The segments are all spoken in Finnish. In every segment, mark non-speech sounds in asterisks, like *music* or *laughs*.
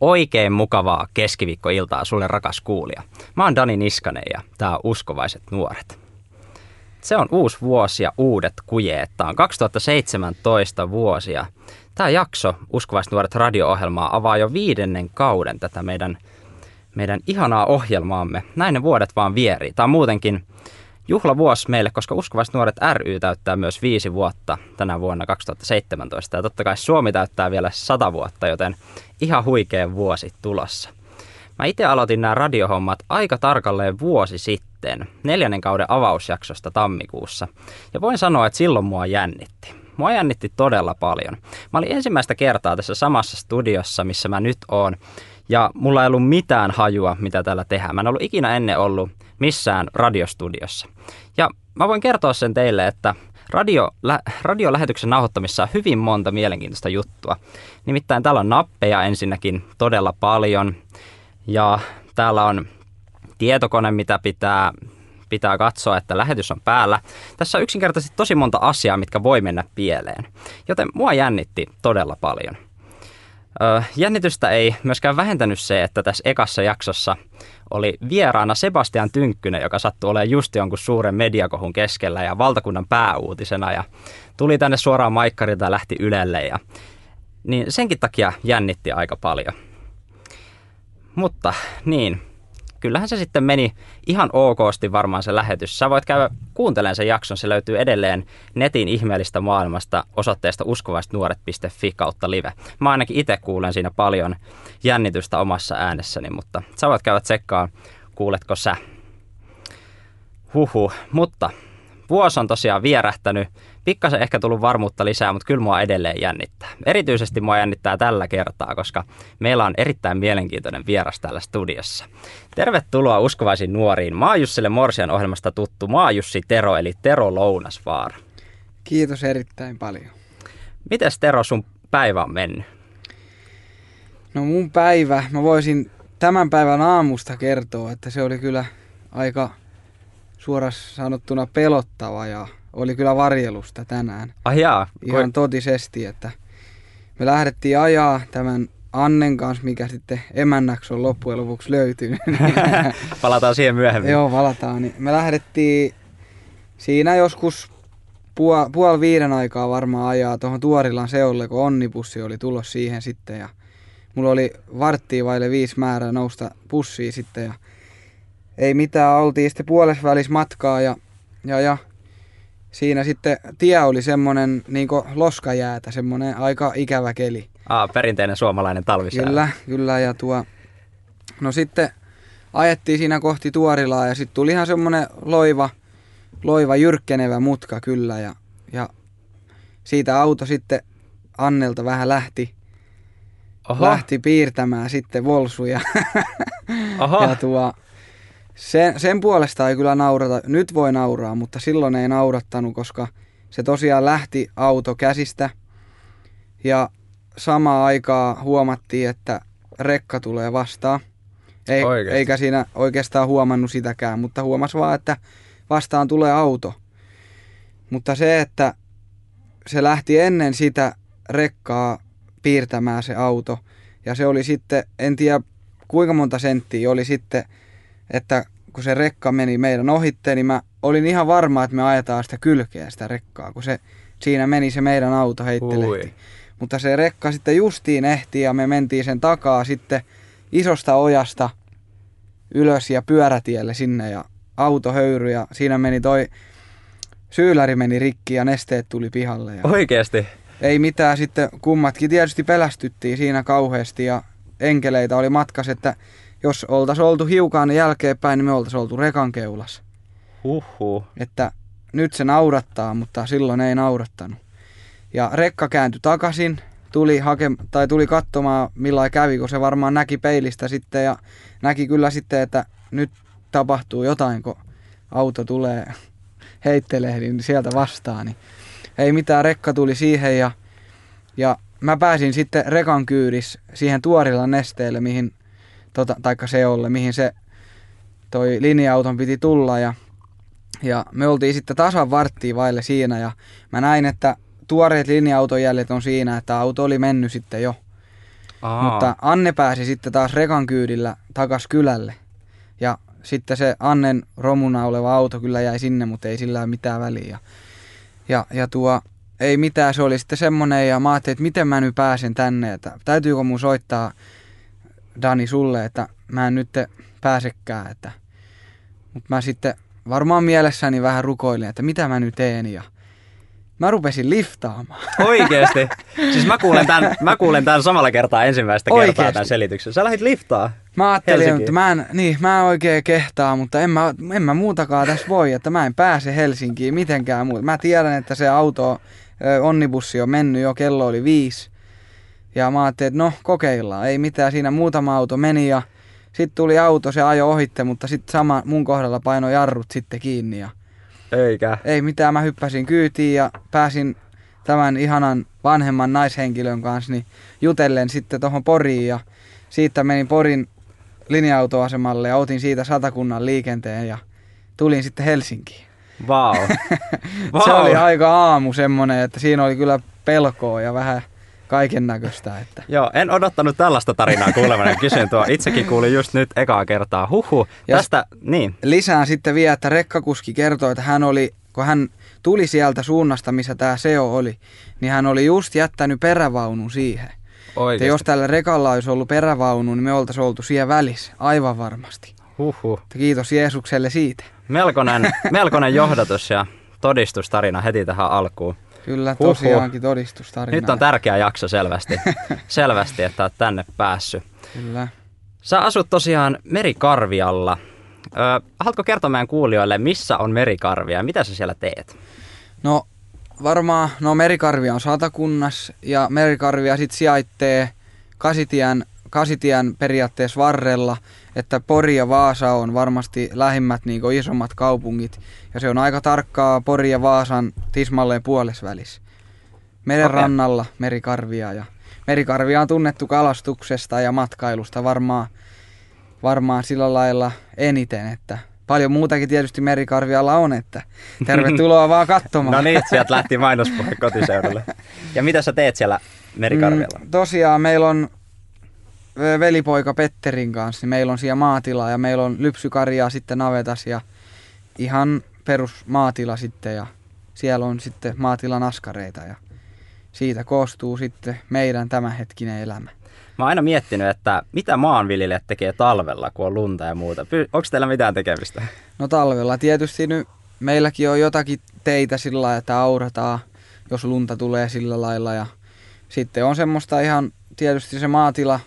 Oikein mukavaa keskiviikkoiltaa sulle rakas kuulija. Mä oon Dani Niskanen ja tää on Uskovaiset nuoret. Se on uusi vuosi ja uudet kujeet. Tää on 2017 vuosia. Tämä jakso Uskovaiset nuoret radio-ohjelmaa avaa jo viidennen kauden tätä meidän, meidän ihanaa ohjelmaamme. Näin ne vuodet vaan vierii. Tämä on muutenkin juhlavuosi meille, koska Uskovaiset nuoret ry täyttää myös viisi vuotta tänä vuonna 2017. Ja totta kai Suomi täyttää vielä sata vuotta, joten ihan huikea vuosi tulossa. Mä itse aloitin nämä radiohommat aika tarkalleen vuosi sitten, neljännen kauden avausjaksosta tammikuussa. Ja voin sanoa, että silloin mua jännitti. Mua jännitti todella paljon. Mä olin ensimmäistä kertaa tässä samassa studiossa, missä mä nyt oon. Ja mulla ei ollut mitään hajua, mitä täällä tehdään. Mä en ollut ikinä ennen ollut missään radiostudiossa. Ja mä voin kertoa sen teille, että radio, lä, radiolähetyksen nauhoittamissa on hyvin monta mielenkiintoista juttua. Nimittäin täällä on nappeja ensinnäkin todella paljon. Ja täällä on tietokone, mitä pitää, pitää katsoa, että lähetys on päällä. Tässä on yksinkertaisesti tosi monta asiaa, mitkä voi mennä pieleen. Joten mua jännitti todella paljon. Jännitystä ei myöskään vähentänyt se, että tässä ekassa jaksossa oli vieraana Sebastian Tynkkynen, joka sattui olemaan just jonkun suuren mediakohun keskellä ja valtakunnan pääuutisena ja tuli tänne suoraan maikkarilta ja lähti Ylelle ja niin senkin takia jännitti aika paljon. Mutta niin, kyllähän se sitten meni ihan okosti varmaan se lähetys. Sä voit käydä kuuntelemaan sen jakson, se löytyy edelleen netin ihmeellistä maailmasta osoitteesta uskovaisnuoret.fi kautta live. Mä ainakin itse kuulen siinä paljon jännitystä omassa äänessäni, mutta sä voit käydä tsekkaan, kuuletko sä. Huhu, mutta vuosi on tosiaan vierähtänyt pikkasen ehkä tullut varmuutta lisää, mutta kyllä mua edelleen jännittää. Erityisesti mua jännittää tällä kertaa, koska meillä on erittäin mielenkiintoinen vieras täällä studiossa. Tervetuloa uskovaisiin nuoriin. Mä oon Jussille Morsian ohjelmasta tuttu. Mä oon Jussi Tero, eli Tero Lounasvaara. Kiitos erittäin paljon. Mites Tero sun päivä on mennyt? No mun päivä, mä voisin tämän päivän aamusta kertoa, että se oli kyllä aika suorassa sanottuna pelottava ja oli kyllä varjelusta tänään. Ah jaa. Ihan Koi... totisesti, että me lähdettiin ajaa tämän Annen kanssa, mikä sitten emännäksi on loppujen lopuksi löytynyt. *laughs* palataan siihen myöhemmin. Joo, palataan. Niin me lähdettiin siinä joskus puol, puol viiden aikaa varmaan ajaa tuohon Tuorilan seolle, kun onnipussi oli tulos siihen sitten. Ja mulla oli varttia vaille viisi määrää nousta pussiin sitten ja ei mitään, oltiin sitten puolessa välissä matkaa ja, ja, ja siinä sitten tie oli semmoinen niin loskajäätä, semmoinen aika ikävä keli. Aa, perinteinen suomalainen talvisää. Kyllä, kyllä. Ja tuo, no sitten ajettiin siinä kohti Tuorilaa ja sitten tuli ihan semmoinen loiva, loiva jyrkkenevä mutka kyllä. Ja, ja siitä auto sitten Annelta vähän lähti, Oho. lähti piirtämään sitten volsuja. Oho. *laughs* ja tuo, sen, sen puolesta ei kyllä naurata. Nyt voi nauraa, mutta silloin ei naurattanut, koska se tosiaan lähti auto käsistä. Ja samaa aikaa huomattiin, että rekka tulee vastaan. Ei, eikä siinä oikeastaan huomannut sitäkään, mutta huomas vaan, että vastaan tulee auto. Mutta se, että se lähti ennen sitä rekkaa piirtämään se auto. Ja se oli sitten, en tiedä kuinka monta senttiä oli sitten että kun se rekka meni meidän ohitteen, niin mä olin ihan varma, että me ajetaan sitä kylkeä sitä rekkaa, kun se, siinä meni se meidän auto heittelehti. Mutta se rekka sitten justiin ehti ja me mentiin sen takaa sitten isosta ojasta ylös ja pyörätielle sinne ja auto höyry ja siinä meni toi syylläri meni rikki ja nesteet tuli pihalle. Ja Oikeasti? Ei mitään, sitten kummatkin tietysti pelästyttiin siinä kauheasti ja enkeleitä oli matkas, että jos oltaisiin oltu hiukan jälkeenpäin, niin me oltaisiin oltu rekan keulassa. Huhhuh. Että nyt se naurattaa, mutta silloin ei naurattanut. Ja rekka kääntyi takaisin, tuli, hake, tai tuli katsomaan millainen kävi, kun se varmaan näki peilistä sitten ja näki kyllä sitten, että nyt tapahtuu jotain, kun auto tulee heittelee niin sieltä vastaan. Niin ei mitään, rekka tuli siihen ja, ja mä pääsin sitten rekan kyydissä siihen tuorilla nesteelle, mihin tota, taikka Seolle, mihin se toi linja-auton piti tulla ja, ja me oltiin sitten tasan varttia vaille siinä ja mä näin, että tuoreet linja-auton jäljet on siinä, että auto oli mennyt sitten jo. Aa. Mutta Anne pääsi sitten taas rekan kyydillä takas kylälle. Ja sitten se Annen romuna oleva auto kyllä jäi sinne, mutta ei sillä mitään väliä. Ja, ja, ja tuo, ei mitään, se oli sitten semmonen ja mä ajattelin, että miten mä nyt pääsen tänne, että täytyykö mun soittaa Dani sulle, että mä en nyt pääsekään, että mutta mä sitten varmaan mielessäni vähän rukoilin, että mitä mä nyt teen ja mä rupesin liftaamaan. Oikeesti? Siis mä kuulen tämän, mä kuulen tämän samalla kertaa ensimmäistä kertaa Oikeesti? tämän selityksen. Sä lähdit liftaa. Mä ajattelin, Helsinkiin. että mä en, niin, mä en oikein kehtaa, mutta en mä, en mä muutakaan tässä voi, että mä en pääse Helsinkiin mitenkään muuta. Mä tiedän, että se auto, onnibussi on mennyt jo, kello oli viisi. Ja mä ajattelin, että no kokeillaan, ei mitään, siinä muutama auto meni ja sitten tuli auto, se ajo ohitte, mutta sitten sama mun kohdalla paino jarrut sitten kiinni ja Eikä. ei mitään, mä hyppäsin kyytiin ja pääsin tämän ihanan vanhemman naishenkilön kanssa niin jutellen sitten tuohon Poriin ja siitä menin Porin linja-autoasemalle ja otin siitä satakunnan liikenteen ja tulin sitten Helsinkiin. Vau. Wow. *laughs* Se oli aika aamu semmonen, että siinä oli kyllä pelkoa ja vähän kaiken näköistä. Että. Joo, en odottanut tällaista tarinaa kuulemani. Kysyn tuo. Itsekin kuulin just nyt ekaa kertaa. Huhu. Ja- Tästä, niin. Lisään sitten vielä, että rekkakuski kertoi, että hän oli, kun hän tuli sieltä suunnasta, missä tämä SEO oli, niin hän oli just jättänyt perävaunun siihen. Että Oikeesti. jos tällä rekalla olisi ollut perävaunu, niin me oltaisiin oltu siellä välissä, aivan varmasti. Huhu. Että Kiitos Jeesukselle siitä. Melkoinen, melkoinen *laughs* johdatus ja todistustarina heti tähän alkuun. Kyllä Huhhuh. tosiaankin todistustarina. Nyt on tärkeä jakso selvästi, *laughs* selvästi että olet tänne päässyt. Kyllä. Sä asut tosiaan Merikarvialla. Ö, haluatko kertoa meidän kuulijoille, missä on Merikarvia ja mitä sä siellä teet? No varmaan, no Merikarvia on Satakunnas ja Merikarvia sitten sijaitsee Kasitien, Kasitien periaatteessa varrella, että Pori ja Vaasa on varmasti lähimmät niin isommat kaupungit ja se on aika tarkkaa Pori ja Vaasan tismalleen puolesvälissä. Meren Okei. rannalla Merikarvia ja Merikarvia on tunnettu kalastuksesta ja matkailusta varmaan, varmaan sillä lailla eniten, että paljon muutakin tietysti Merikarvialla on, että tervetuloa *laughs* vaan katsomaan. No niin, sieltä lähti mainospuhe kotiseudulle. Ja mitä sä teet siellä Merikarvialla? Mm, tosiaan meillä on velipoika Petterin kanssa, niin meillä on siellä maatila ja meillä on lypsykarjaa sitten navetas ja ihan perus maatila sitten ja siellä on sitten maatilan askareita ja siitä koostuu sitten meidän tämänhetkinen elämä. Mä oon aina miettinyt, että mitä maanviljelijät tekee talvella, kun on lunta ja muuta. Onko teillä mitään tekemistä? No talvella tietysti nyt meilläkin on jotakin teitä sillä lailla, että aurataan, jos lunta tulee sillä lailla. Ja sitten on semmoista ihan, tietysti se maatila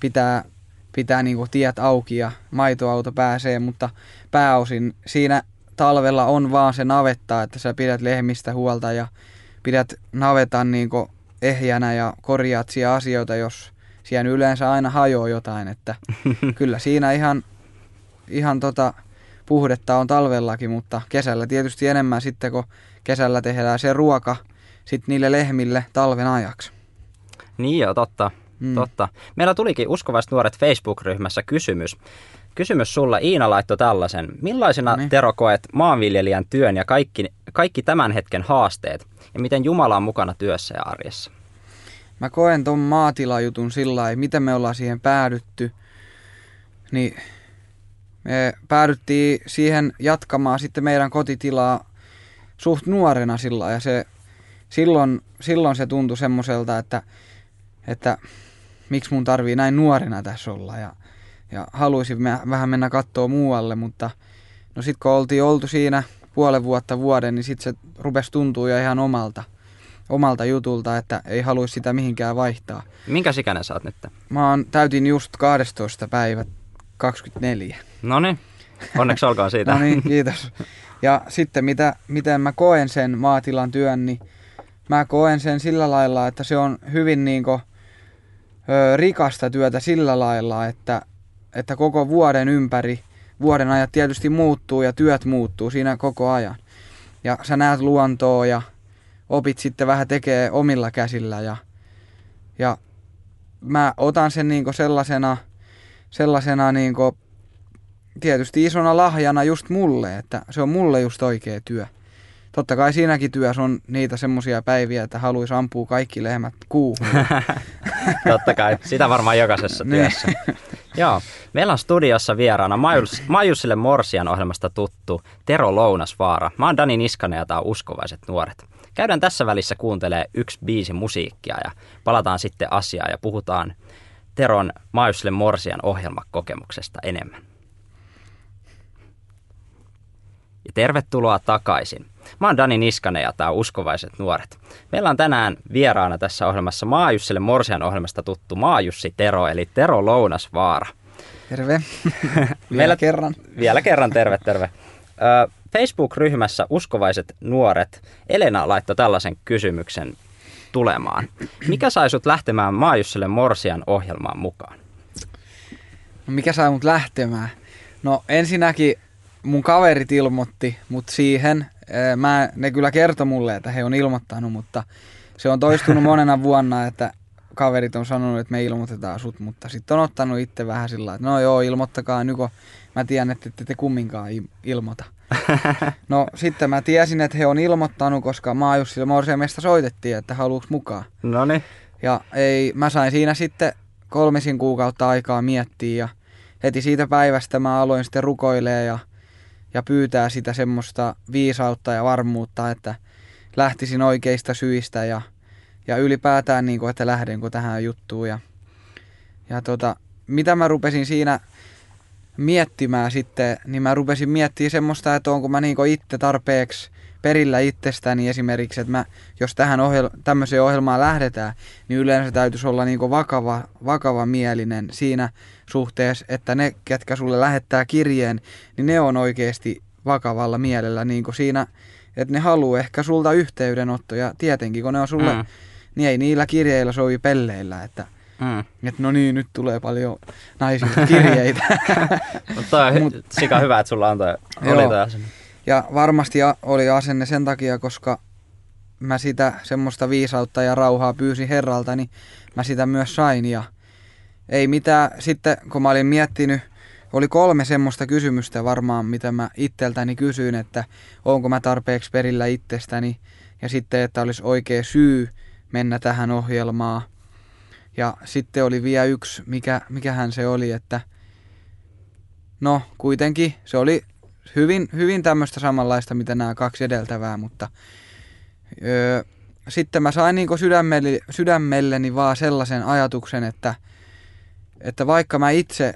pitää, pitää niinku tiet auki ja maitoauto pääsee, mutta pääosin siinä talvella on vaan se navetta, että sä pidät lehmistä huolta ja pidät navetan niinku ehjänä ja korjaat siellä asioita, jos siellä yleensä aina hajoaa jotain, että *laughs* kyllä siinä ihan, ihan tota, puhdetta on talvellakin, mutta kesällä tietysti enemmän sitten, kun kesällä tehdään se ruoka sitten niille lehmille talven ajaksi. Niin joo, totta. Mm. Mm. totta. Meillä tulikin uskovaiset nuoret Facebook-ryhmässä kysymys. Kysymys sulla, Iina laittoi tällaisen. Millaisena Noniin. Tero koet maanviljelijän työn ja kaikki, kaikki tämän hetken haasteet? Ja miten Jumala on mukana työssä ja arjessa? Mä koen ton maatilajutun sillä lailla, miten me ollaan siihen päädytty, niin me päädyttiin siihen jatkamaan sitten meidän kotitilaa suht nuorena sillä ja se, silloin, silloin se tuntui semmoiselta, että, että miksi mun tarvii näin nuorena tässä olla ja, ja haluaisin mä, vähän mennä kattoo muualle, mutta no sit kun oltiin oltu siinä puolen vuotta vuoden, niin sit se rupesi tuntua jo ihan omalta, omalta jutulta, että ei haluaisi sitä mihinkään vaihtaa. Minkä ikäinen sä oot nyt? Mä oon, täytin just 12. päivä 24. No niin, onneksi olkoon siitä. No niin, *laughs* kiitos. Ja sitten mitä, miten mä koen sen maatilan työn, niin mä koen sen sillä lailla, että se on hyvin niinku, ö, rikasta työtä sillä lailla, että, että koko vuoden ympäri, vuoden ajat tietysti muuttuu ja työt muuttuu siinä koko ajan. Ja sä näet luontoa ja opit sitten vähän tekee omilla käsillä ja, ja mä otan sen niinku sellaisena, sellaisena niinku tietysti isona lahjana just mulle, että se on mulle just oikea työ. totta kai siinäkin työssä on niitä semmoisia päiviä, että haluaisi ampua kaikki lehmät kuuhun. *laughs* totta kai, sitä varmaan jokaisessa *laughs* Niin. työssä. Joo, meillä on studiossa vieraana Majus, Majusille Morsian ohjelmasta tuttu Tero Lounasvaara. Mä oon Dani Niskanen ja tää on Uskovaiset nuoret. Käydään tässä välissä kuuntelee yksi biisi musiikkia ja palataan sitten asiaan ja puhutaan Teron Majusille Morsian ohjelmakokemuksesta enemmän. Ja tervetuloa takaisin. Mä oon Dani Niskanen ja tää on Uskovaiset nuoret. Meillä on tänään vieraana tässä ohjelmassa Maajussille Morsian ohjelmasta tuttu Maajussi Tero, eli Tero Lounasvaara. Terve. *laughs* Vielä Meillä- kerran. Vielä kerran terve, terve. Ö, Facebook-ryhmässä Uskovaiset nuoret Elena laittoi tällaisen kysymyksen tulemaan. Mikä sai sut lähtemään Maajussille Morsian ohjelmaan mukaan? No mikä sai mut lähtemään? No ensinnäkin mun kaverit ilmoitti mut siihen. Mä, ne kyllä kertoi mulle, että he on ilmoittanut, mutta se on toistunut *laughs* monena vuonna, että kaverit on sanonut, että me ilmoitetaan sut, mutta sitten on ottanut itse vähän sillä että no joo, ilmoittakaa nyt, kun mä tiedän, että ette te kumminkaan il- ilmoita. *laughs* No sitten mä tiesin, että he on ilmoittanut, koska Maajussille Morsiamesta soitettiin, että haluuks mukaan. No niin. Ja ei, mä sain siinä sitten kolmisin kuukautta aikaa miettiä ja heti siitä päivästä mä aloin sitten rukoilee ja, ja pyytää sitä semmoista viisautta ja varmuutta, että lähtisin oikeista syistä ja, ja ylipäätään niin kuin, että lähdenkö tähän juttuun. Ja, ja tota, mitä mä rupesin siinä miettimään sitten, niin mä rupesin miettimään semmoista, että onko mä niin itse tarpeeksi perillä itsestäni esimerkiksi, että mä, jos tähän ohjel- tämmöiseen ohjelmaan lähdetään, niin yleensä täytyisi olla niin vakava, vakava mielinen siinä suhteessa, että ne, ketkä sulle lähettää kirjeen, niin ne on oikeasti vakavalla mielellä niin siinä, että ne haluaa ehkä sulta yhteydenottoja, tietenkin kun ne on sulle, Mm. niin ei niillä kirjeillä sovi pelleillä, että Mm. että no niin, nyt tulee paljon naisilta kirjeitä. *laughs* Mutta toi on sika hyvä, että sulla on toi, oli toi. Ja varmasti oli asenne sen takia, koska mä sitä semmoista viisautta ja rauhaa pyysin herralta, niin mä sitä myös sain. Ja ei mitään, sitten kun mä olin miettinyt, oli kolme semmoista kysymystä varmaan, mitä mä itseltäni kysyin, että onko mä tarpeeksi perillä itsestäni. Ja sitten, että olisi oikea syy mennä tähän ohjelmaan. Ja sitten oli vielä yksi, mikä, mikähän se oli, että no kuitenkin se oli hyvin, hyvin tämmöistä samanlaista, mitä nämä kaksi edeltävää, mutta öö, sitten mä sain niin sydämelleni, sydämelleni vaan sellaisen ajatuksen, että, että vaikka mä itse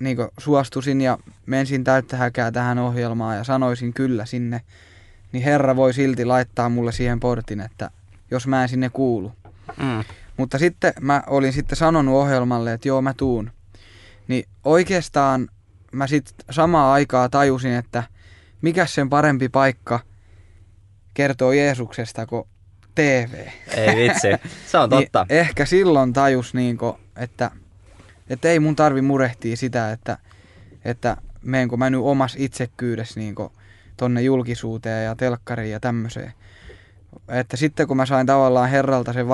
niin suostusin ja mensin täyttä häkää tähän ohjelmaan ja sanoisin kyllä sinne, niin Herra voi silti laittaa mulle siihen portin, että jos mä en sinne kuulu. Mm. Mutta sitten mä olin sitten sanonut ohjelmalle, että joo mä tuun. Niin oikeastaan mä sitten samaa aikaa tajusin, että mikä sen parempi paikka kertoo Jeesuksesta kuin TV. Ei vitsi, se on *laughs* totta. Niin ehkä silloin tajus, niinku, että, että ei mun tarvi murehtia sitä, että, että meenkö mä nyt omas itsekkyydessä niinku, tonne julkisuuteen ja telkkariin ja tämmöiseen. Että sitten kun mä sain tavallaan Herralta sen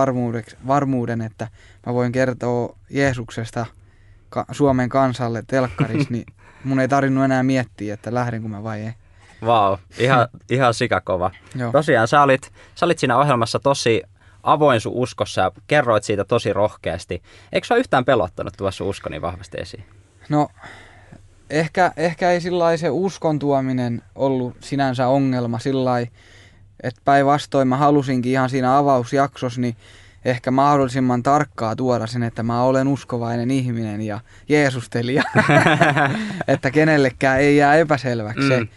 varmuuden, että mä voin kertoa Jeesuksesta Suomen kansalle telkkarissa, *laughs* niin mun ei tarvinnut enää miettiä, että lähdenkö mä vai ei. Vau, wow, ihan, ihan sikakova. Joo. Tosiaan sä olit, sä olit siinä ohjelmassa tosi avoin sun uskossa ja kerroit siitä tosi rohkeasti. Eikö sua yhtään pelottanut tuoda sun usko niin vahvasti esiin? No, ehkä, ehkä ei sillä se uskon tuominen ollut sinänsä ongelma sillä että päinvastoin mä halusinkin ihan siinä avausjaksossa niin ehkä mahdollisimman tarkkaa tuoda sen, että mä olen uskovainen ihminen ja Jeesustelija. *laughs* että kenellekään ei jää epäselväksi mm. se, Mm.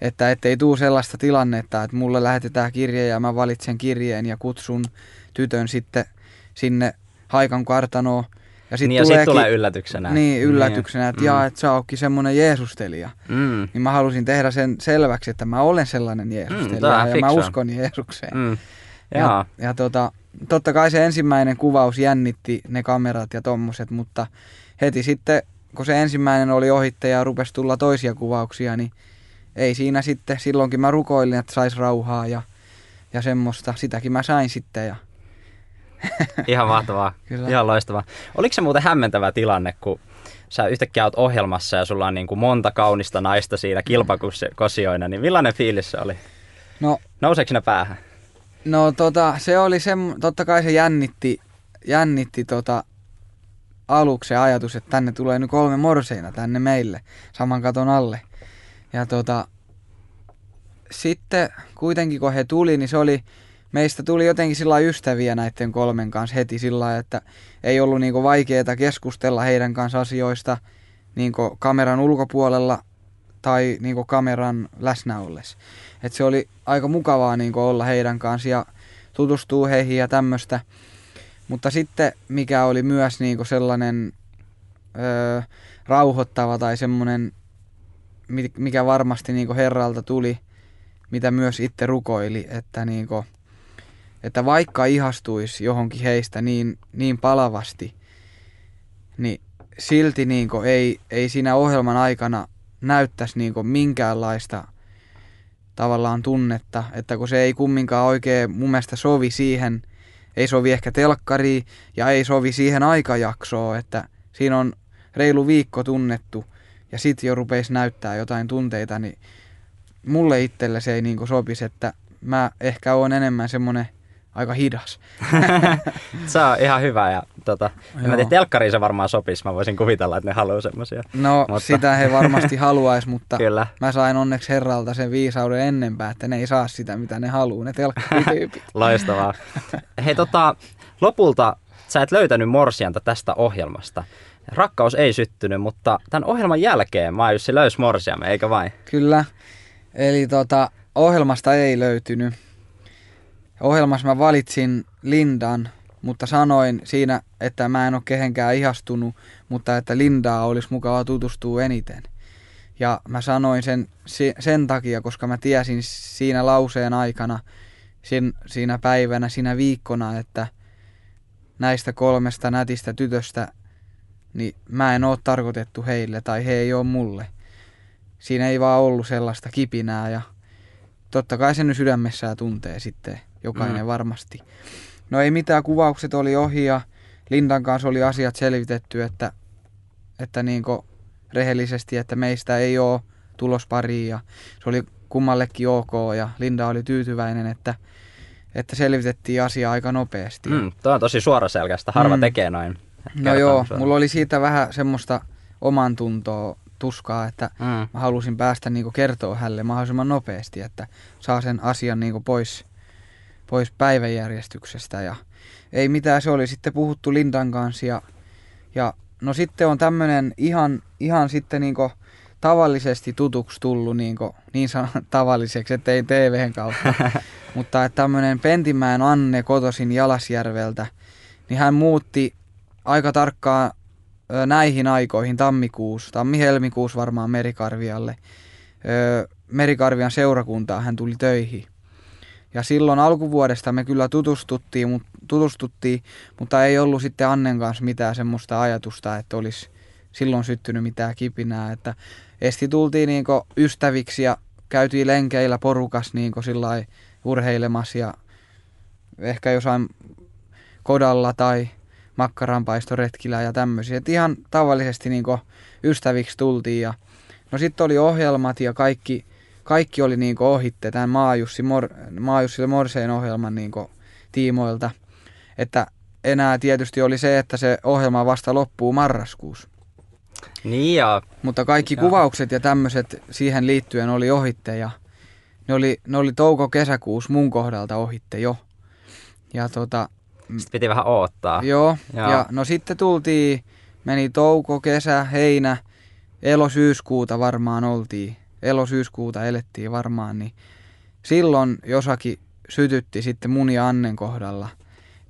että ettei tuu sellaista tilannetta, että mulle lähetetään kirje ja mä valitsen kirjeen ja kutsun tytön sitten sinne haikan kartanoon. Ja sitten niin ja sit tulee yllätyksenä. Niin, yllätyksenä, että Mm. jaa, että sä ootkin semmonen Jeesustelija. Mm. Niin mä halusin tehdä sen selväksi, että mä olen sellainen Mm, Jeesustelija on ja mä fiksua. uskon Jeesukseen. Mm. Ja, ja tota, totta kai se ensimmäinen kuvaus jännitti ne kamerat ja tommoset, mutta heti sitten, kun se ensimmäinen oli ohitte ja rupesi tulla toisia kuvauksia, niin ei siinä sitten, silloinkin mä rukoilin, että sais rauhaa ja, ja semmoista, sitäkin mä sain sitten ja *laughs* Ihan mahtavaa. Kyllä. Ihan loistavaa. Oliko se muuten hämmentävä tilanne, kun sä yhtäkkiä oot ohjelmassa ja sulla on niin kuin monta kaunista naista siinä kilpakosioina, niin millainen fiilis se oli? No, Nouseeko ne päähän? No tota, se oli se, totta kai se jännitti, jännitti tota, aluksi se ajatus, että tänne tulee nyt kolme morseina tänne meille saman katon alle. Ja tota, sitten kuitenkin kun he tuli, niin se oli, meistä tuli jotenkin sillä ystäviä näiden kolmen kanssa heti sillä että ei ollut niinku vaikeaa keskustella heidän kanssa asioista niinku kameran ulkopuolella tai niinku kameran läsnä ollessa. Et se oli aika mukavaa niinku olla heidän kanssa ja tutustua heihin ja tämmöistä. Mutta sitten mikä oli myös niinku sellainen öö, rauhoittava tai semmoinen, mi- mikä varmasti niinku herralta tuli, mitä myös itse rukoili, että, niinku, että vaikka ihastuisi johonkin heistä niin, niin palavasti, niin silti niinku ei, ei siinä ohjelman aikana näyttäisi niinku minkäänlaista tavallaan tunnetta, että kun se ei kumminkaan oikein mun mielestä sovi siihen, ei sovi ehkä telkkariin ja ei sovi siihen aikajaksoon, että siinä on reilu viikko tunnettu ja sit jo rupeisi näyttää jotain tunteita, niin mulle itselle se ei niinku sopisi, että mä ehkä oon enemmän semmonen aika hidas. *laughs* se on ihan hyvä ja tota, en mä tiedä, telkkariin se varmaan sopisi. Mä voisin kuvitella, että ne haluaa semmosia. No Mutta- sitä he varmasti haluais, mutta Kyllä. mä sain onneksi herralta sen viisauden ennenpää, että ne ei saa sitä mitä ne haluaa, ne telkkarityypit. *laughs* Loistavaa. Hei tota, lopulta sä et löytänyt morsianta tästä ohjelmasta. Rakkaus ei syttynyt, mutta tämän ohjelman jälkeen mä Jussi löys morsiamme, eikä vain? Kyllä. Eli tota, ohjelmasta ei löytynyt. Ohjelmassa mä valitsin Lindan, mutta sanoin siinä, että mä en ole kehenkään ihastunut, mutta että Lindaa olisi mukava tutustua eniten. Ja mä sanoin sen sen takia, koska mä tiesin siinä lauseen aikana, sin, siinä päivänä, siinä viikkona, että näistä kolmesta nätistä tytöstä, niin mä en oo tarkoitettu heille tai he ei oo mulle siinä ei vaan ollut sellaista kipinää ja totta kai sen sydämessään tuntee sitten jokainen Mm. varmasti. No ei mitään, kuvaukset oli ohi ja Lindan kanssa oli asiat selvitetty, että, että niinku rehellisesti, että meistä ei ole tulospariin ja se oli kummallekin ok ja Linda oli tyytyväinen, että, että selvitettiin asia aika nopeasti. Mm, toi on tosi suoraselkäistä, harva Mm. tekee noin. No joo, suoraan. mulla oli siitä vähän semmoista oman tuntoa, tuskaa, että Mm. mä halusin päästä niinku kertoa hänelle mahdollisimman nopeasti, että saa sen asian niinku pois, pois päiväjärjestyksestä. Ja ei mitään, se oli sitten puhuttu Lindan kanssa ja, ja no sitten on tämmönen ihan, ihan sitten niinku tavallisesti tutuksi tullut niinku, niin sanon *laughs* tavalliseksi, ettei TVn kautta. *laughs* Mutta että tämmönen Pentimäen Anne kotosin Jalasjärveltä, niin hän muutti aika tarkkaan näihin aikoihin, tammikuussa, tammi-helmikuussa varmaan Merikarvialle. Merikarvian seurakuntaan hän tuli töihin. Ja silloin alkuvuodesta me kyllä tutustuttiin, mut, tutustuttiin, mutta ei ollut sitten Annen kanssa mitään semmoista ajatusta, että olisi silloin syttynyt mitään kipinää. Että esti tultiin niinku ystäviksi ja käytiin lenkeillä porukas niinku urheilemassa ja ehkä jossain kodalla tai makkaranpaistoretkillä ja tämmöisiä. Et ihan tavallisesti niinku ystäviksi tultiin ja no sitten oli ohjelmat ja kaikki, kaikki oli niinku ohitte tämän Maajussi, Mor, Maajussille Morseen ohjelman niinku tiimoilta. Että enää tietysti oli se, että se ohjelma vasta loppuu marraskuussa. Niin ja Mutta kaikki Joo. kuvaukset ja tämmöiset siihen liittyen oli ohitte ja ne oli, ne oli touko-kesäkuussa mun kohdalta ohitte jo. Ja tota, sit piti vähän oottaa. joo, Joo. ja no sitten tultiin, meni touko, kesä, heinä, elo-syyskuuta varmaan oltiin. Elo-syyskuuta elettiin varmaan, niin silloin jossakin sytytti sitten mun ja Annen kohdalla.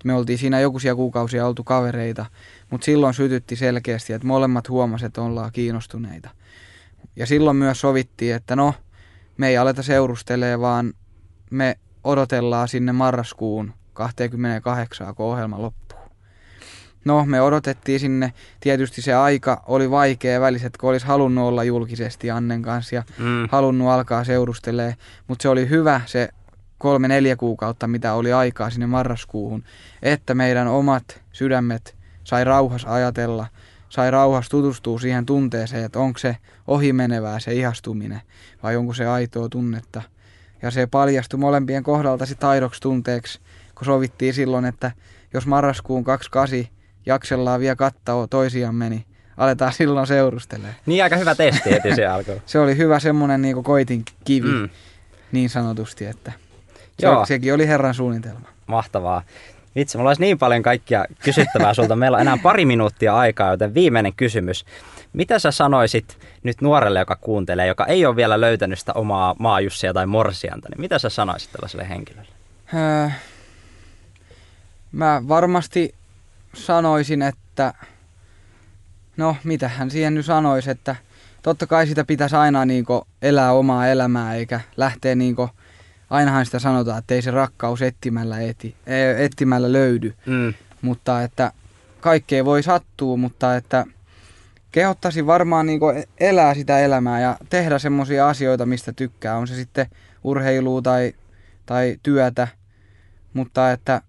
Me oltiin siinä jokuisia kuukausia oltu kavereita, mutta silloin sytytti selkeästi, että molemmat huomasivat, että ollaan kiinnostuneita. Ja silloin myös sovittiin, että no, me ei aleta seurustelee, vaan me odotellaan sinne marraskuun 28, kun ohjelma loppuu. No, me odotettiin sinne. Tietysti se aika oli vaikea väliset, kun olisi halunnut olla julkisesti Annen kanssa ja Mm. halunnut alkaa seurustelee, mutta se oli hyvä se kolme neljä kuukautta, mitä oli aikaa sinne marraskuuhun, että meidän omat sydämet sai rauhas ajatella, sai rauhas tutustua siihen tunteeseen, että onko se ohimenevää se ihastuminen vai onko se aitoa tunnetta. Ja se paljastui molempien kohdalta sitten aidoksi tunteeksi, kun sovittiin silloin, että jos marraskuun 28 jaksellaan vielä kattaa toisiamme, niin aletaan *laughs* silloin seurustelee. Niin aika hyvä testi heti se alkoi. Se oli hyvä semmoinen niin koitin kivi, mm. niin sanotusti, että se, Joo. sekin oli Herran suunnitelma. Mahtavaa. Vitsi, mulla olisi niin paljon kaikkia kysyttävää sulta. Meillä on enää pari minuuttia aikaa, joten viimeinen kysymys. Mitä sä sanoisit nyt nuorelle, joka kuuntelee, joka ei ole vielä löytänyt sitä omaa maajussia tai morsianta, niin mitä sä sanoisit tällaiselle henkilölle? Öö, mä varmasti sanoisin, että no mitähän siihen nyt sanoisi, että totta kai sitä pitäisi aina niinku elää omaa elämää eikä lähteä niinku, ainahan sitä sanotaan, että ei se rakkaus etsimällä, eti, e, etsimällä löydy, mm. mutta että kaikkea voi sattua, mutta että kehottaisin varmaan niinku elää sitä elämää ja tehdä semmoisia asioita, mistä tykkää, on se sitten urheilua tai, tai työtä, mutta että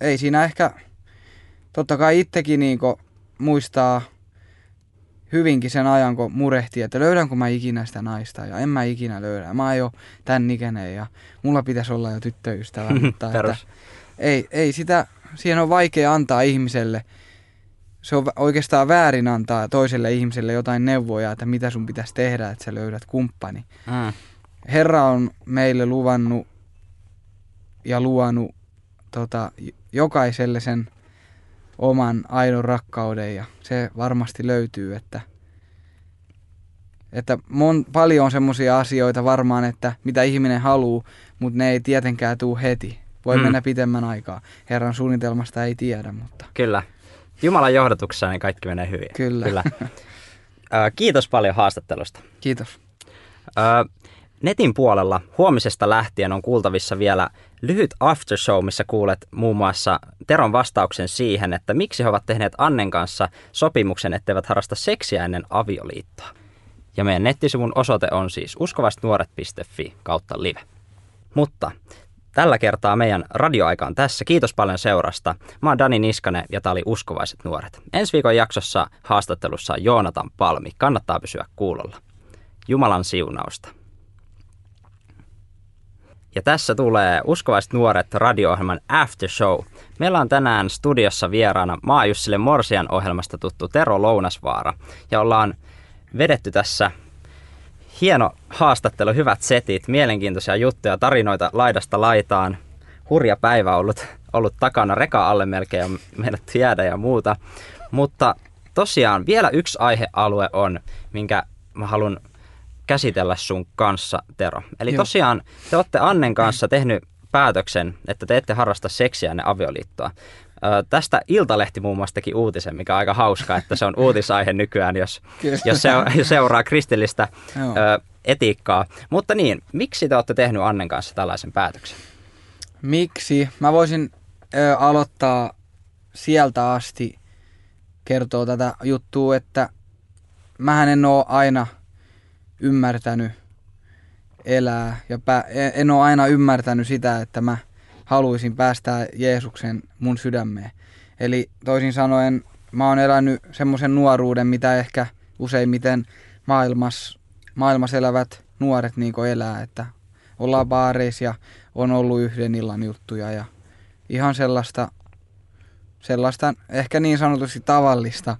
ei siinä ehkä, totta kai itsekin niinku muistaa hyvinkin sen ajan, kun murehti, että löydänkö mä ikinä sitä naista ja en mä ikinä löydä. Mä oon jo tän ikäinen ja mulla pitäisi olla jo tyttöystävä, *laughs* mutta että ei, ei sitä, siihen on vaikea antaa ihmiselle, se on oikeastaan väärin antaa toiselle ihmiselle jotain neuvoja, että mitä sun pitäisi tehdä, että sä löydät kumppani. Mm. Herra on meille luvannut ja luonut tota, jokaiselle sen oman aidon rakkauden ja se varmasti löytyy, että, että mon, paljon on semmoisia asioita varmaan, että mitä ihminen haluaa, mutta ne ei tietenkään tule heti. Voi mm. mennä pitemmän aikaa. Herran suunnitelmasta ei tiedä, mutta... Kyllä. Jumalan johdatuksessa niin kaikki menee hyvin. Kyllä. Kyllä. *laughs* Kiitos paljon haastattelusta. Kiitos. Netin puolella huomisesta lähtien on kuultavissa vielä lyhyt aftershow, missä kuulet muun muassa Teron vastauksen siihen, että miksi he ovat tehneet Annen kanssa sopimuksen, etteivät harrasta seksiä ennen avioliittoa. Ja meidän nettisivun osoite on siis uskovastnuoret.fi kautta live. Mutta tällä kertaa meidän radioaika on tässä. Kiitos paljon seurasta. Mä oon Dani Niskanen ja tää oli Uskovaiset nuoret. Ensi viikon jaksossa haastattelussa on Joonatan Palmi. Kannattaa pysyä kuulolla. Jumalan siunausta. Ja tässä tulee Uskovaiset nuoret radio-ohjelman After Show. Meillä on tänään studiossa vieraana Maajussille Morsian ohjelmasta tuttu Tero Lounasvaara. Ja ollaan vedetty tässä hieno haastattelu, hyvät setit, mielenkiintoisia juttuja, tarinoita laidasta laitaan. Hurja päivä ollut, ollut takana, reka alle melkein on meidät jäädä ja muuta. Mutta tosiaan vielä yksi aihealue on, minkä mä haluan käsitellä sun kanssa, Tero. Eli Joo. tosiaan te olette Annen kanssa tehnyt päätöksen, että te ette harrasta seksiä ennen avioliittoa. Ö, tästä Iltalehti muun muassa teki uutisen, mikä on aika hauska, että se on *laughs* uutisaihe nykyään, jos, jos se, seuraa kristillistä ö, etiikkaa. Mutta niin, miksi te olette tehnyt Annen kanssa tällaisen päätöksen? Miksi? Mä voisin ö, aloittaa sieltä asti kertoa tätä juttua, että mä en ole aina – ymmärtänyt elää ja pä- en ole aina ymmärtänyt sitä, että mä haluaisin päästää Jeesuksen mun sydämeen. Eli toisin sanoen mä oon elänyt semmoisen nuoruuden, mitä ehkä useimmiten maailmassa, maailmassa elävät nuoret niin elää, että ollaan baareissa ja on ollut yhden illan juttuja ja ihan sellaista, sellaista ehkä niin sanotusti tavallista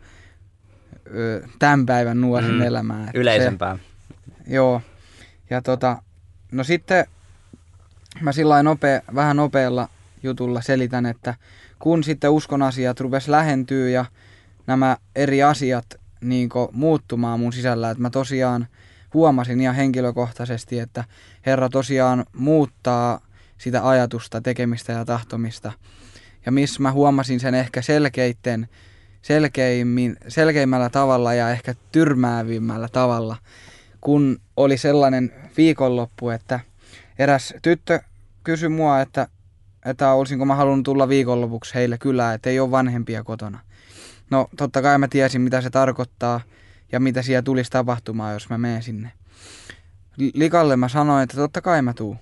tämän päivän nuoren mm, elämää. Yleisempää. Se, Joo. Ja tota, no sitten mä sillä nopea, vähän nopealla jutulla selitän, että kun sitten uskon asiat rupes lähentyä ja nämä eri asiat niin muuttumaan mun sisällä, että mä tosiaan huomasin ihan henkilökohtaisesti, että Herra tosiaan muuttaa sitä ajatusta, tekemistä ja tahtomista. Ja missä mä huomasin sen ehkä selkeitten, selkeimmin, selkeimmällä tavalla ja ehkä tyrmäävimmällä tavalla, kun oli sellainen viikonloppu, että eräs tyttö kysyi mua, että, että olisinko mä halunnut tulla viikonlopuksi heille kylään, että ei ole vanhempia kotona. No totta kai mä tiesin, mitä se tarkoittaa ja mitä siellä tulisi tapahtumaan, jos mä menen sinne. Likalle mä sanoin, että totta kai mä tuun.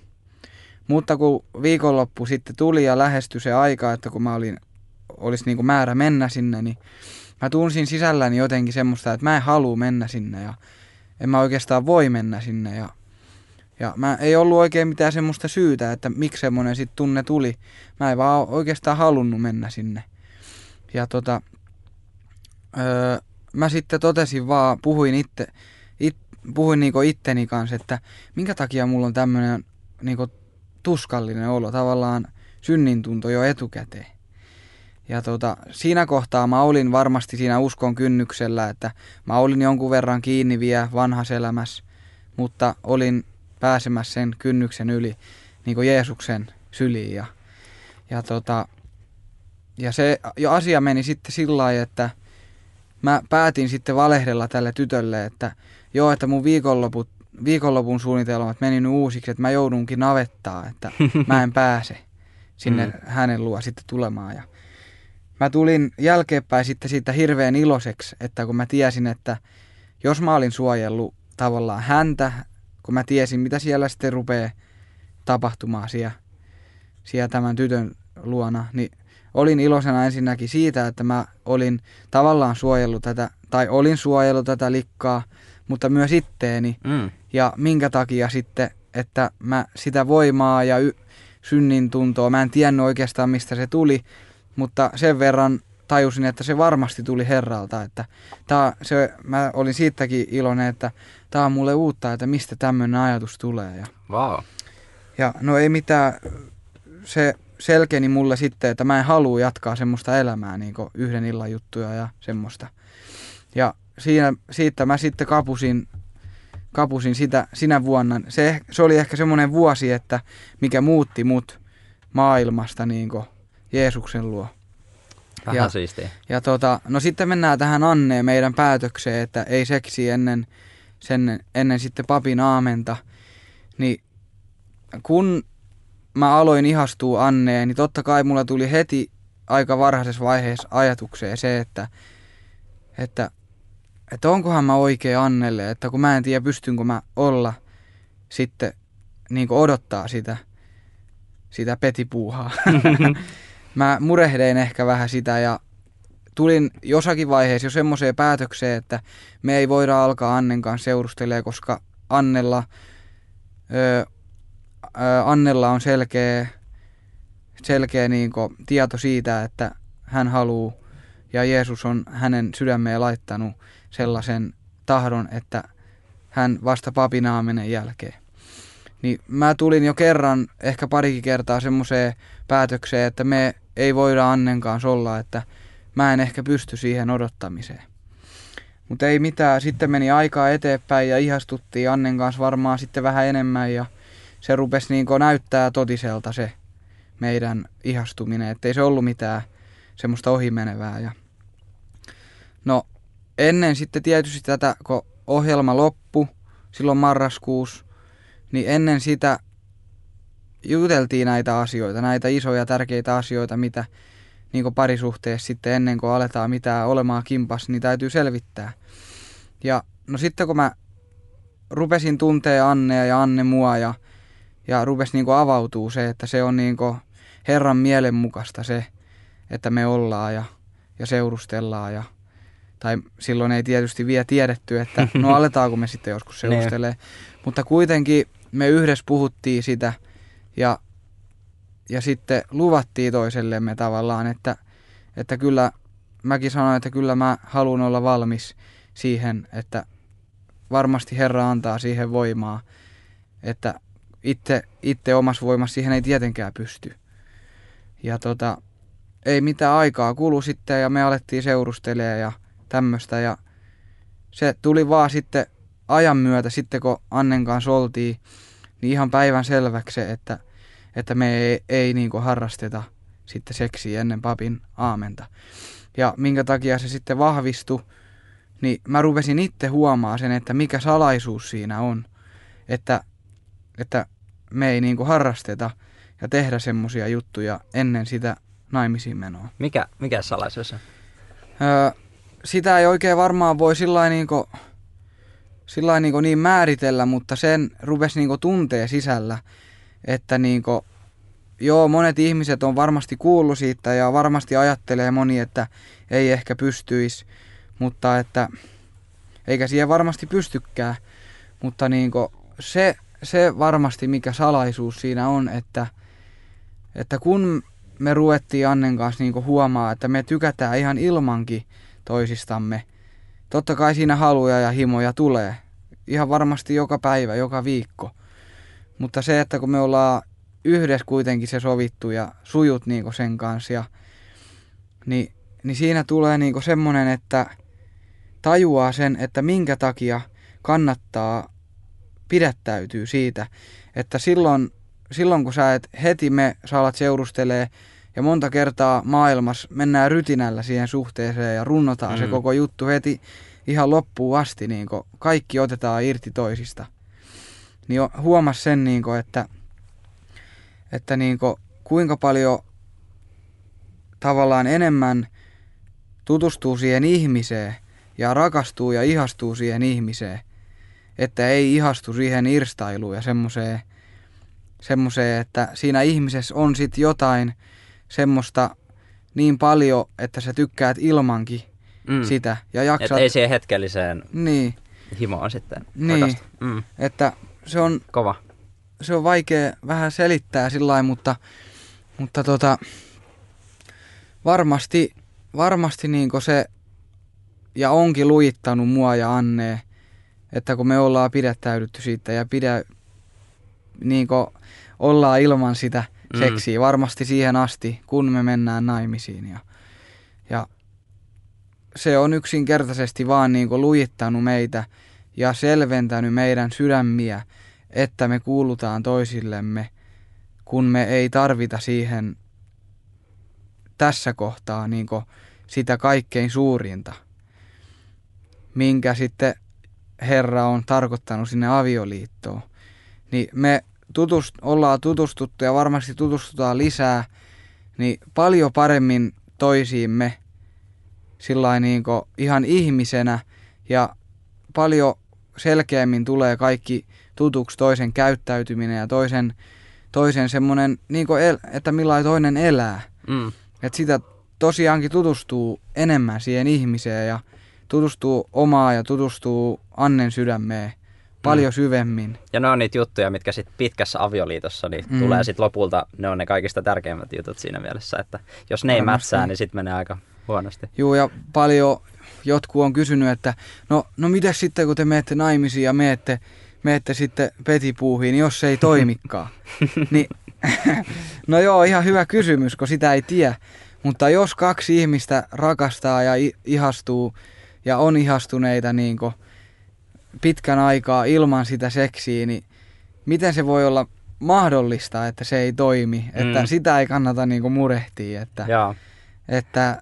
Mutta kun viikonloppu sitten tuli ja lähestyi se aika, että kun mä olin, olisi niin kuin määrä mennä sinne, niin mä tunsin sisälläni jotenkin semmoista, että mä en halua mennä sinne ja en mä oikeastaan voi mennä sinne. Ja Ja mä ei ollut oikein mitään semmoista syytä, että miksi semmoinen sit tunne tuli. Mä en vaan oikeastaan halunnut mennä sinne. Ja tota, öö, mä sitten totesin vaan, puhuin itse, it, puhuin niinku itteni kanssa, että minkä takia mulla on tämmöinen niinku tuskallinen olo, tavallaan synnintunto jo etukäteen. Ja tota, siinä kohtaa mä olin varmasti siinä uskon kynnyksellä, että mä olin jonkun verran kiinni vielä vanhassa elämässä, mutta olin pääsemässä sen kynnyksen yli niin kuin Jeesuksen syliin. Ja, ja, tota, ja se jo asia meni sitten sillä lailla, että mä päätin sitten valehdella tälle tytölle, että joo, että mun viikonloput, viikonlopun suunnitelmat meni nyt uusiksi, että mä joudunkin navettaa, että mä en pääse sinne mm. hänen luo sitten tulemaan. Ja mä tulin jälkeenpäin sitten siitä hirveän iloiseksi, että kun mä tiesin, että jos mä olin suojellut tavallaan häntä, kun mä tiesin, mitä siellä sitten rupeaa tapahtumaan siellä, siellä tämän tytön luona, niin olin iloisena ensinnäkin siitä, että mä olin tavallaan suojellut tätä, tai olin suojellut tätä likkaa, mutta myös itteeni. Mm. Ja minkä takia sitten, että mä sitä voimaa ja y- synnin tuntoa, mä en tiennyt oikeastaan mistä se tuli, mutta sen verran tajusin, että se varmasti tuli Herralta. Että tää, se, mä olin siitäkin iloinen, että tämä on mulle uutta, että mistä tämmöinen ajatus tulee. Ja, wow. ja no ei mitään, se selkeni mulle sitten, että mä en halua jatkaa semmoista elämää, niin yhden illan juttuja ja semmoista. Ja siinä, siitä mä sitten kapusin, kapusin sitä sinä vuonna. Se, se oli ehkä semmoinen vuosi, että mikä muutti mut maailmasta niin Jeesuksen luo. Vähän ja, siistiä. Ja tota, no sitten mennään tähän Anneen meidän päätökseen, että ei seksi ennen, sen, ennen sitten papin aamenta. Niin kun mä aloin ihastua Anneen, niin totta kai mulla tuli heti aika varhaisessa vaiheessa ajatukseen se, että, että, että onkohan mä oikein Annelle, että kun mä en tiedä pystynkö mä olla sitten niin odottaa sitä, sitä petipuuhaa. *laughs* mä murehdein ehkä vähän sitä ja tulin jossakin vaiheessa jo semmoiseen päätökseen, että me ei voida alkaa Annen kanssa seurustelemaan, koska Annella, ö, ö, Annella on selkeä, selkeä niin tieto siitä, että hän haluaa ja Jeesus on hänen sydämeen laittanut sellaisen tahdon, että hän vasta papinaaminen jälkeen. Niin mä tulin jo kerran, ehkä parikin kertaa semmoiseen päätökseen, että me ei voida Annen kanssa olla, että mä en ehkä pysty siihen odottamiseen. Mutta ei mitään, sitten meni aikaa eteenpäin ja ihastuttiin Annen kanssa varmaan sitten vähän enemmän ja se rupesi niin näyttää totiselta se meidän ihastuminen, ettei se ollut mitään semmoista ohimenevää. Ja... No ennen sitten tietysti tätä, kun ohjelma loppu silloin marraskuussa, niin ennen sitä juteltiin näitä asioita, näitä isoja tärkeitä asioita, mitä niin parisuhteessa sitten ennen kuin aletaan mitään olemaan kimpas, niin täytyy selvittää. Ja no sitten kun mä rupesin tuntee Annea ja Anne mua ja, ja rupesi niin avautuu se, että se on niin Herran mielen mukaista se, että me ollaan ja, ja seurustellaan ja tai silloin ei tietysti vielä tiedetty, että *laughs* no aletaanko me sitten joskus niin. seurustelee. Mutta kuitenkin me yhdessä puhuttiin sitä – ja, ja sitten luvattiin toisellemme tavallaan, että, että kyllä mäkin sanoin, että kyllä mä haluan olla valmis siihen, että varmasti Herra antaa siihen voimaa, että itse, itse omassa voimassa siihen ei tietenkään pysty. Ja tota, ei mitään aikaa kulu sitten ja me alettiin seurustelemaan ja tämmöistä ja se tuli vaan sitten ajan myötä sitten kun Annen kanssa oltiin, niin ihan päivän selväksi että että me ei, ei niin kuin harrasteta sitten seksiä ennen papin aamenta. Ja minkä takia se sitten vahvistui, niin mä rupesin itse huomaa sen, että mikä salaisuus siinä on. Että, että me ei niin kuin harrasteta ja tehdä semmoisia juttuja ennen sitä naimisiin menoa. Mikä, mikä salaisuus on? Öö, sitä ei oikein varmaan voi sillä niin niin, niin määritellä, mutta sen rupesi niin tuntee sisällä, että niin kuin, joo, monet ihmiset on varmasti kuullut siitä ja varmasti ajattelee moni, että ei ehkä pystyisi, mutta että eikä siihen varmasti pystykään. Mutta niin kuin, se se varmasti mikä salaisuus siinä on, että, että kun me ruvettiin Annen kanssa niin huomaa, että me tykätään ihan ilmankin toisistamme. Totta kai siinä haluja ja himoja tulee. Ihan varmasti joka päivä, joka viikko. Mutta se, että kun me ollaan yhdessä kuitenkin se sovittu ja sujut niin sen kanssa, ja, niin, niin siinä tulee niin semmoinen, että tajuaa sen, että minkä takia kannattaa pidättäytyy siitä, että silloin, silloin kun sä et heti me saalat seurustelee ja monta kertaa maailmassa mennään rytinällä siihen suhteeseen ja runnotaan mm. se koko juttu heti ihan loppuun asti, niin kaikki otetaan irti toisista. Niin huomas sen, niin kuin, että, että niin kuin, kuinka paljon tavallaan enemmän tutustuu siihen ihmiseen ja rakastuu ja ihastuu siihen ihmiseen, että ei ihastu siihen irstailuun ja semmoiseen, semmoiseen että siinä ihmisessä on sitten jotain semmoista niin paljon, että sä tykkäät ilmankin mm. sitä. Ja jaksat... Et ei siihen hetkelliseen niin. himoon sitten niin. Mm. Että se on... Kova. Se on vaikea vähän selittää sillä mutta, mutta tota, varmasti, varmasti niin se ja onkin lujittanut mua ja Annea että kun me ollaan pidättäydytty siitä ja pidä, niin ollaan ilman sitä mm. seksiä varmasti siihen asti, kun me mennään naimisiin. Ja, ja se on yksinkertaisesti vaan niin lujittanut meitä ja selventänyt meidän sydämiä, että me kuulutaan toisillemme, kun me ei tarvita siihen tässä kohtaa niin sitä kaikkein suurinta, minkä sitten Herra on tarkoittanut sinne avioliittoon. Niin me tutust, ollaan tutustuttu ja varmasti tutustutaan lisää, niin paljon paremmin toisiimme sillä niin ihan ihmisenä ja paljon selkeämmin tulee kaikki tutuksi toisen käyttäytyminen ja toisen, toisen semmoinen, niin el, että millainen toinen elää. Mm. Että sitä tosiaankin tutustuu enemmän siihen ihmiseen ja tutustuu omaa ja tutustuu Annen sydämeen paljon mm. syvemmin. Ja ne on niitä juttuja, mitkä sitten pitkässä avioliitossa niin mm. tulee sitten lopulta, ne on ne kaikista tärkeimmät jutut siinä mielessä, että jos ne ei mätsää, niin sitten menee aika huonosti. Joo, ja paljon jotkut on kysynyt, että no, no mitä sitten, kun te menette naimisiin ja menette, menette sitten petipuuhiin, niin jos se ei toimikaan. *laughs* niin, *laughs* no joo, ihan hyvä kysymys, kun sitä ei tiedä. Mutta jos kaksi ihmistä rakastaa ja ihastuu ja on ihastuneita niin pitkän aikaa ilman sitä seksiä, niin miten se voi olla mahdollista, että se ei toimi, mm. että sitä ei kannata niin murehtia, että, Jaa. että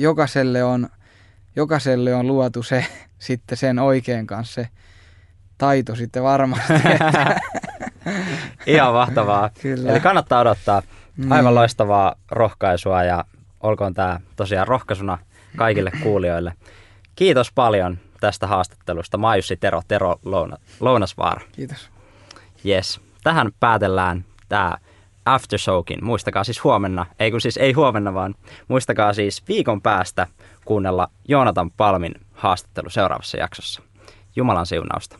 jokaiselle on, jokaiselle on luotu se *laughs* sitten sen oikein kanssa se taito sitten varmasti. *laughs* Ihan mahtavaa. Kyllä. Eli kannattaa odottaa aivan mm. loistavaa rohkaisua ja olkoon tämä tosiaan rohkaisuna kaikille kuulijoille. Kiitos paljon tästä haastattelusta. Mä Jussi Tero, Tero Louna, Lounasvaara. Kiitos. Yes. Tähän päätellään tämä Aftershowkin. Muistakaa siis huomenna, ei kun siis ei huomenna, vaan muistakaa siis viikon päästä kuunnella Joonatan Palmin haastattelu seuraavassa jaksossa. Jumalan siunausta.